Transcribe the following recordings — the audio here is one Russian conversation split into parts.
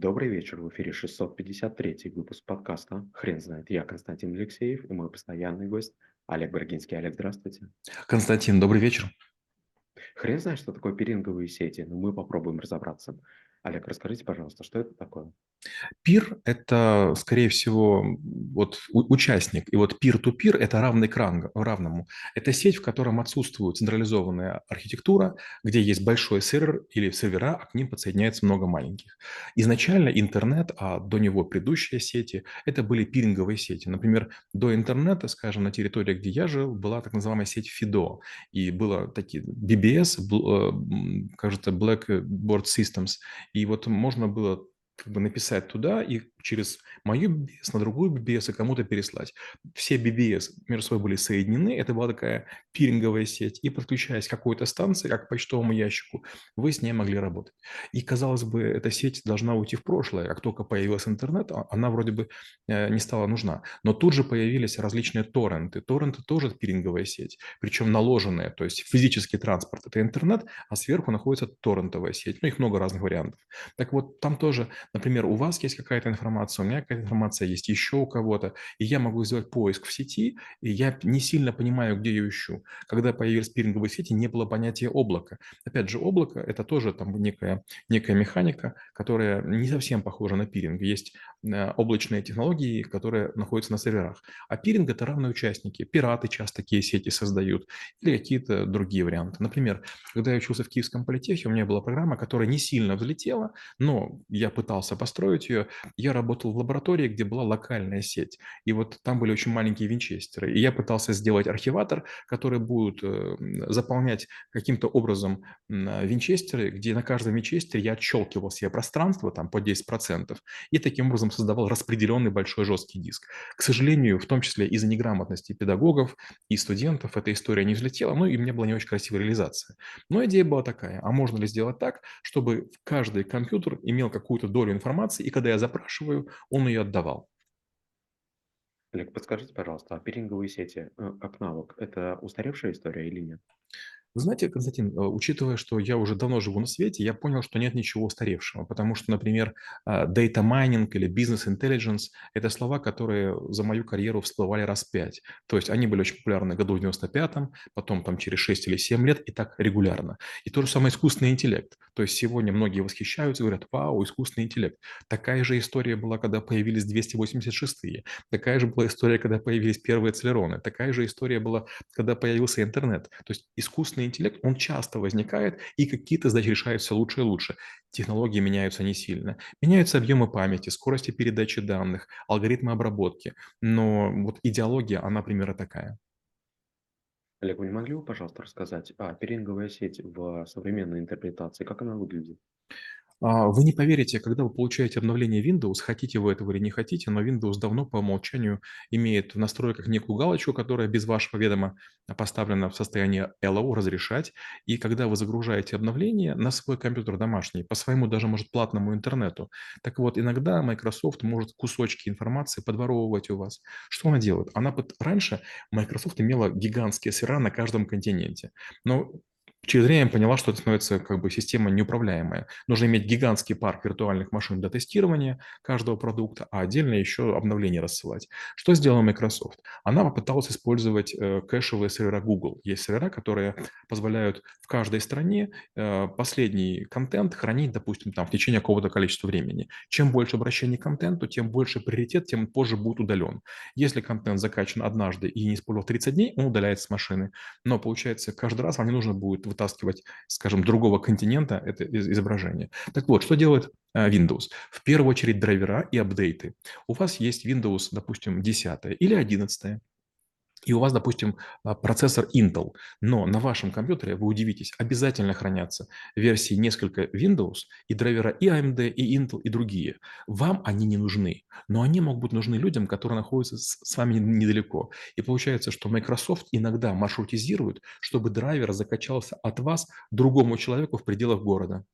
Добрый вечер. В эфире 653 выпуск подкаста «Хрен знает». Я Константин Алексеев и мой постоянный гость Олег Брагинский. Олег, здравствуйте. Константин, добрый вечер. Хрен знает, что такое пиринговые сети, но мы попробуем разобраться. Олег, расскажите, пожалуйста, что это такое? Пир– это, скорее всего, вот участник. И вот пир-ту-пир– это равный к равному. Это сеть, в котором отсутствует централизованная архитектура, где есть большой сервер или сервера, а к ним подсоединяется много маленьких. Изначально интернет, а до него предыдущие сети, это были пиринговые сети. Например, до интернета, скажем, на территории, где я жил, была так называемая сеть FIDO. И было такие BBS, э, кажется, Blackboard Systems – и вот можно было как бы написать туда и через мою BBS на другую BBS и кому-то переслать. Все BBS между собой были соединены, это была такая пиринговая сеть, и подключаясь к какой-то станции, как к почтовому ящику, вы с ней могли работать. И, казалось бы, эта сеть должна уйти в прошлое. Как только появился интернет, а, она вроде бы э, не стала нужна. Но тут же появились различные торренты. Торренты тоже пиринговая сеть, причем наложенная, то есть физический транспорт – это интернет, а сверху находится торрентовая сеть. Ну, их много разных вариантов. Так вот, там тоже, например, у вас есть какая-то информация, информация, у меня какая-то информация есть еще у кого-то, и я могу сделать поиск в сети, и я не сильно понимаю, где я ищу. Когда появились пиринговые сети, не было понятия облака. Опять же, облако – это тоже там некая, некая механика, которая не совсем похожа на пиринг. Есть э, облачные технологии, которые находятся на серверах. А пиринг – это равные участники. Пираты часто такие сети создают или какие-то другие варианты. Например, когда я учился в Киевском политехе, у меня была программа, которая не сильно взлетела, но я пытался построить ее. Я работал в лаборатории, где была локальная сеть, и вот там были очень маленькие винчестеры, и я пытался сделать архиватор, который будет э, заполнять каким-то образом винчестеры, где на каждом винчестере я отщелкивал себе пространство там по 10%, и таким образом создавал распределенный большой жесткий диск. К сожалению, в том числе из-за неграмотности педагогов и студентов эта история не взлетела, ну и мне была не очень красивая реализация. Но идея была такая, а можно ли сделать так, чтобы каждый компьютер имел какую-то долю информации, и когда я запрашиваю, спрашиваю, он ее отдавал. Олег, подскажите, пожалуйста, а пиринговые сети э, как навык– это устаревшая история или нет? Вы знаете, Константин, э, учитывая, что я уже давно живу на свете, я понял, что нет ничего устаревшего, потому что, например, а, data mining или business intelligence– это слова, которые за мою карьеру всплывали раз пять. То есть они были очень популярны году в 95-м, потом там через 6 или 7 лет и так регулярно. И то же самое искусственный интеллект. То есть сегодня многие восхищаются говорят, вау, искусственный интеллект. Такая же история была, когда появились 286-е. Такая же была история, когда появились первые целероны. Такая же история была, когда появился интернет. То есть искусственный интеллект, он часто возникает, и какие-то задачи решают все лучше и лучше. Технологии меняются не сильно. Меняются объемы памяти, скорости передачи данных, алгоритмы обработки. Но вот идеология, она примерно такая. Олег, вы не могли бы, пожалуйста, рассказать, а пиринговая сеть в современной интерпретации, как она выглядит? А, вы не поверите, когда вы получаете обновление Windows, хотите вы этого или не хотите, но Windows давно по умолчанию имеет в настройках некую галочку, которая без вашего ведома поставлена в состоянии LO разрешать. И когда вы загружаете обновление на свой компьютер домашний, по своему даже, может, платному интернету, так вот, иногда Microsoft может кусочки информации подворовывать у вас. Что она делает? Она под... Раньше Microsoft имела гигантские сервера на каждом континенте. Но Через время поняла, что это становится как бы система неуправляемая. Нужно иметь гигантский парк виртуальных машин для тестирования каждого продукта, а отдельно еще обновления рассылать. Что сделала Microsoft? Она попыталась использовать э, кэшевые сервера Google. Есть сервера, которые позволяют в каждой стране э, последний контент хранить, допустим, там в течение какого-то количества времени. Чем больше обращений к контенту, тем больше приоритет, тем позже будет удален. Если контент закачан однажды и не использовал 30 дней, он удаляется с машины. Но получается, каждый раз вам не нужно будет вытаскивать, скажем, другого континента это изображение. Так вот, что делает э, Windows? В первую очередь драйвера и апдейты. У вас есть Windows, допустим, 10 или 11, и у вас, допустим, а, процессор Intel, но на вашем компьютере, вы удивитесь, обязательно хранятся версии несколько Windows и драйвера и AMD, и Intel, и другие. Вам они не нужны, но они могут быть нужны людям, которые находятся с вами недалеко. И получается, что Microsoft иногда маршрутизирует, чтобы драйвер закачался от вас другому человеку в пределах города.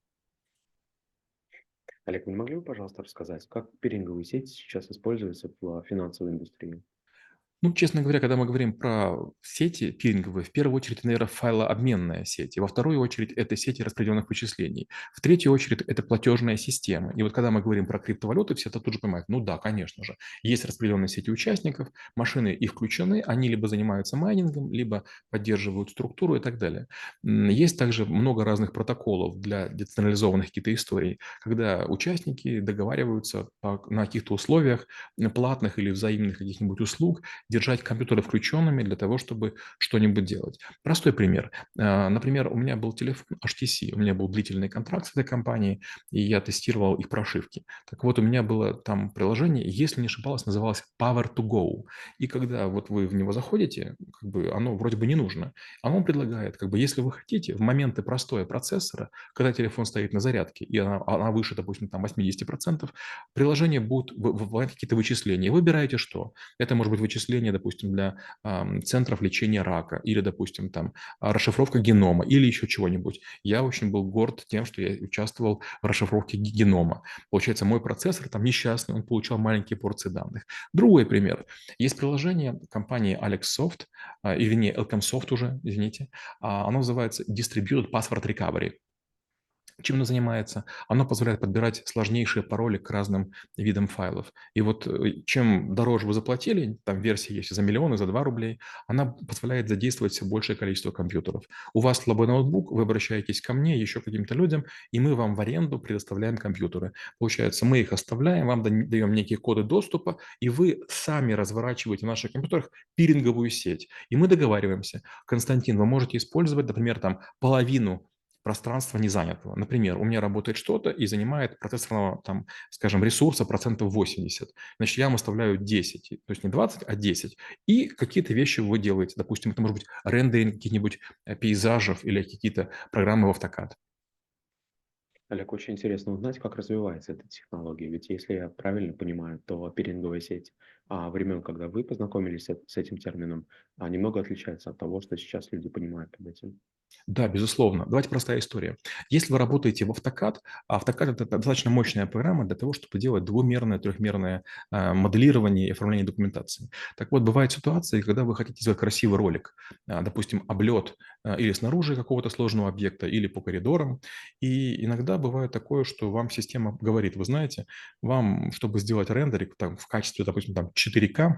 Олег, не могли бы, пожалуйста, рассказать, как пиринговые сети сейчас используются в финансовой индустрии? Ну, честно говоря, когда мы говорим про сети пиринговые, в первую очередь, наверное, файлообменная сеть, во вторую очередь это сети распределенных вычислений, в третью очередь это платежная система. И вот когда мы говорим про криптовалюты, все это тут же понимают, ну да, конечно же, есть распределенные сети участников, машины их включены, они либо занимаются майнингом, либо поддерживают структуру и так далее. Есть также много разных протоколов для децентрализованных каких-то историй, когда участники договариваются на каких-то условиях платных или взаимных каких-нибудь услуг, держать компьютеры включенными для того, чтобы что-нибудь делать. Простой пример. А, например, у меня был телефон HTC, у меня был длительный контракт с этой компанией, и я тестировал их прошивки. Так вот, у меня было там приложение, если не ошибалось, называлось Power to Go. И когда вот вы в него заходите, как бы оно вроде бы не нужно. Оно предлагает, как бы, если вы хотите, в моменты простоя процессора, когда телефон стоит на зарядке, и она, она выше, допустим, там 80%, приложение будет выполнять какие-то вычисления. Выбираете что? Это может быть вычисление вычисления, допустим, для э, центров лечения рака или, допустим, там расшифровка генома или еще чего-нибудь. Я очень был горд тем, что я участвовал в расшифровке генома. Получается, мой процессор там несчастный, он получал маленькие порции данных. Другой пример. Есть приложение компании AlexSoft, э, или не, Elcomsoft уже, извините, э, оно называется Distributed Password Recovery. Чем оно занимается? Оно позволяет подбирать сложнейшие пароли к разным видам файлов. И вот э, чем дороже вы заплатили, там версия есть за миллионы, за 2 рублей, она позволяет задействовать все большее количество компьютеров. У вас слабый ноутбук, вы обращаетесь ко мне, еще к каким-то людям, и мы вам в аренду предоставляем компьютеры. Получается, мы их оставляем, вам даем некие коды доступа, и вы сами разворачиваете в наших компьютерах пиринговую сеть. И мы договариваемся. Константин, вы можете использовать, например, там половину пространства не занятого. Например, у меня работает что-то и занимает процессорного, там, скажем, ресурса процентов 80. Значит, я вам оставляю 10, то есть не 20, а 10. И какие-то вещи вы делаете. Допустим, это может быть рендеринг каких-нибудь э, пейзажев или какие-то программы в AutoCAD. Олег, очень интересно узнать, как развивается эта технология. Ведь если я правильно понимаю, то пиринговая сеть а, времен, когда вы познакомились с этим термином, а, немного отличается от того, что сейчас люди понимают под этим. Да, безусловно. Давайте простая история. Если вы работаете в AutoCAD, а AutoCAD – это достаточно мощная программа для того, чтобы делать двумерное, трехмерное э, моделирование и оформление документации. Так вот, бывают ситуации, когда вы хотите сделать красивый ролик, э, допустим, облет или снаружи какого-то сложного объекта, или по коридорам. И иногда бывает такое, что вам система говорит, вы знаете, вам, чтобы сделать рендерик там, в качестве, допустим, там 4К,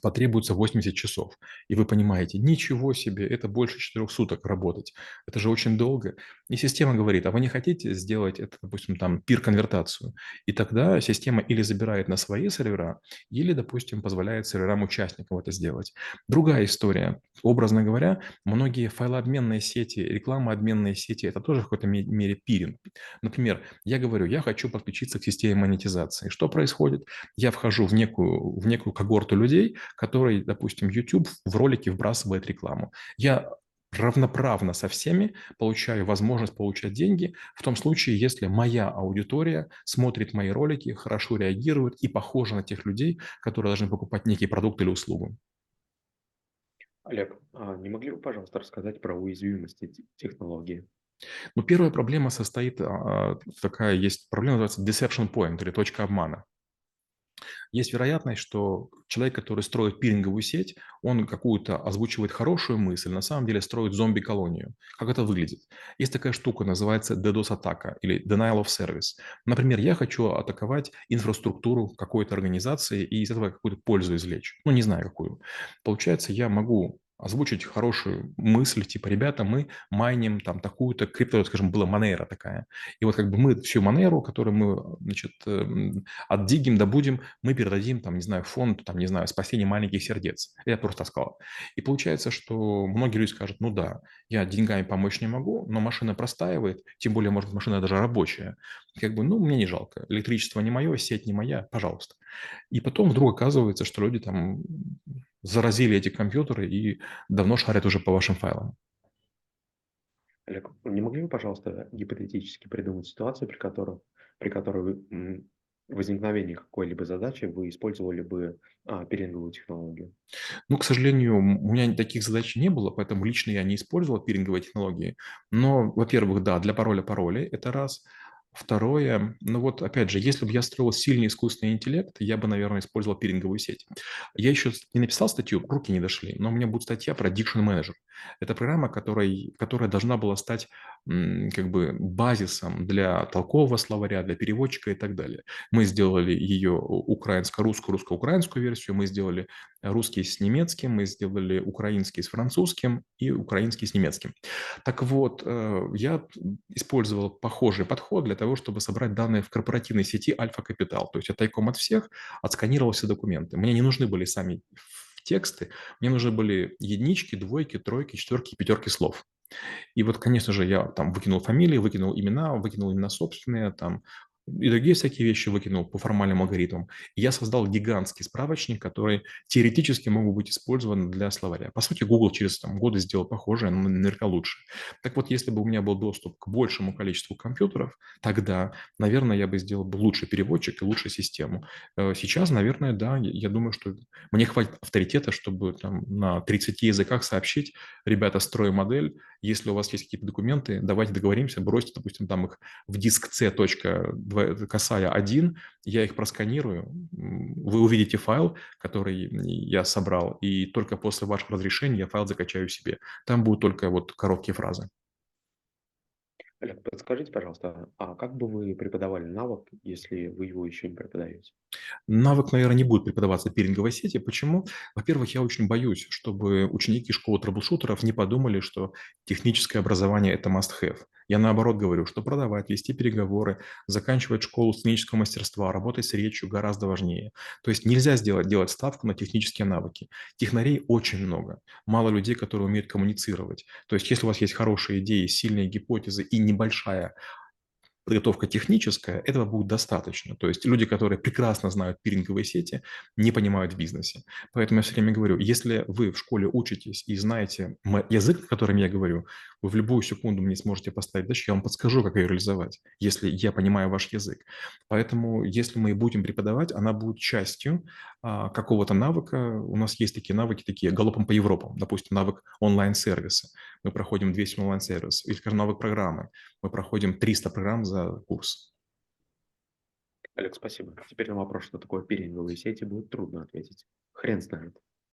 потребуется 80 часов. И вы понимаете, ничего себе, это больше 4 суток работать. Это же очень долго. И система говорит, а вы не хотите сделать это, допустим, там, пир-конвертацию? И тогда система или забирает на свои сервера, или, допустим, позволяет серверам-участникам это сделать. Другая история. Образно говоря, многие файлообменные сети, рекламообменные сети – это тоже в какой-то мере пиринг. Например, я говорю, я хочу подключиться к системе монетизации. Что происходит? Я вхожу в некую, в некую когорту людей, который, допустим, YouTube в ролике вбрасывает рекламу. Я равноправно со всеми получаю возможность получать деньги в том случае, если моя аудитория смотрит мои ролики, хорошо реагирует и похожа на тех людей, которые должны покупать некий продукт или услугу. Олег, а не могли бы, пожалуйста, рассказать про уязвимости технологии? Ну, первая проблема состоит, а, такая есть проблема, называется deception point или точка обмана есть вероятность, что человек, который строит пиринговую сеть, он какую-то озвучивает хорошую мысль, на самом деле строит зомби-колонию. Как это выглядит? Есть такая штука, называется DDoS-атака или Denial of Service. Например, я хочу атаковать инфраструктуру какой-то организации и из этого какую-то пользу извлечь. Ну, не знаю какую. Получается, я могу озвучить хорошую мысль, типа, ребята, мы майним там такую-то крипто, скажем, была Монера такая. И вот как бы мы всю Монеру, которую мы, значит, эм, отдигим, добудем, мы передадим, там, не знаю, фонд, там, не знаю, спасение маленьких сердец. Я просто сказал. И получается, что многие люди скажут, ну да, я деньгами помочь не могу, но машина простаивает, тем более, может, машина даже рабочая. Как бы, ну, мне не жалко. Электричество не мое, сеть не моя, пожалуйста. И потом вдруг оказывается, что люди там заразили эти компьютеры и давно шарят уже по вашим файлам. Олег, не могли бы, пожалуйста, гипотетически придумать ситуацию, при которой, при которой возникновении какой-либо задачи вы использовали бы а, пиринговую технологию? Ну, к сожалению, у меня таких задач не было, поэтому лично я не использовал пиринговые технологии. Но, во-первых, да, для пароля паролей – это раз. Второе, ну вот опять же, если бы я строил сильный искусственный интеллект, я бы, наверное, использовал пиринговую сеть. Я еще не написал статью, руки не дошли, но у меня будет статья про Diction Manager. Это программа, которой, которая должна была стать как бы базисом для толкового словаря, для переводчика и так далее. Мы сделали ее украинско-русскую, русско-украинскую версию, мы сделали русский с немецким, мы сделали украинский с французским и украинский с немецким. Так вот, э, я использовал похожий подход для того, чтобы собрать данные в корпоративной сети Альфа Капитал. То есть я тайком от всех отсканировал все документы. Мне не нужны были сами тексты, мне нужны были единички, двойки, тройки, четверки, пятерки слов. И вот, конечно же, я там выкинул фамилии, выкинул имена, выкинул имена собственные, там и другие всякие вещи выкинул по формальным алгоритмам. Я создал гигантский справочник, который теоретически мог быть использован для словаря. По сути, Google через там, годы сделал похожее, но наверняка лучше. Так вот, если бы у меня был доступ к большему количеству компьютеров, тогда, наверное, я бы сделал бы лучший переводчик и лучшую систему. Э, сейчас, наверное, да, я думаю, что мне хватит авторитета, чтобы там, на 30 языках сообщить, ребята, строю модель, если у вас есть какие-то документы, давайте договоримся, бросьте, допустим, там их в диск c.2 касая один, я их просканирую, вы увидите файл, который я собрал, и только после вашего разрешения я файл закачаю себе. Там будут только вот короткие фразы. Олег, подскажите, пожалуйста, а как бы вы преподавали навык, если вы его еще не преподаете? Навык, наверное, не будет преподаваться в пиринговой сети. Почему? Во-первых, я очень боюсь, чтобы ученики школы трэблшутеров не подумали, что техническое образование – это must-have. Я наоборот говорю, что продавать, вести переговоры, заканчивать школу сценического мастерства, работать с речью гораздо важнее. То есть нельзя сделать, делать ставку на технические навыки. Технарей очень много. Мало людей, которые умеют коммуницировать. То есть если у вас есть хорошие идеи, сильные гипотезы и небольшая подготовка техническая, этого будет достаточно. То есть люди, которые прекрасно знают пиринговые сети, не понимают в бизнесе. Поэтому я все время говорю, если вы в школе учитесь и знаете язык, которым я говорю, вы в любую секунду мне сможете поставить задачу, я вам подскажу, как ее реализовать, если я понимаю ваш язык. Поэтому если мы будем преподавать, она будет частью а, какого-то навыка. У нас есть такие навыки, такие галопом по Европам. Допустим, навык онлайн-сервиса. Мы проходим 200 онлайн-сервисов. Или, скажем, навык программы. Мы проходим 300 программ за курс. Олег, спасибо. Теперь на вопрос, что такое пиринговые сети, будет трудно ответить. Хрен знает.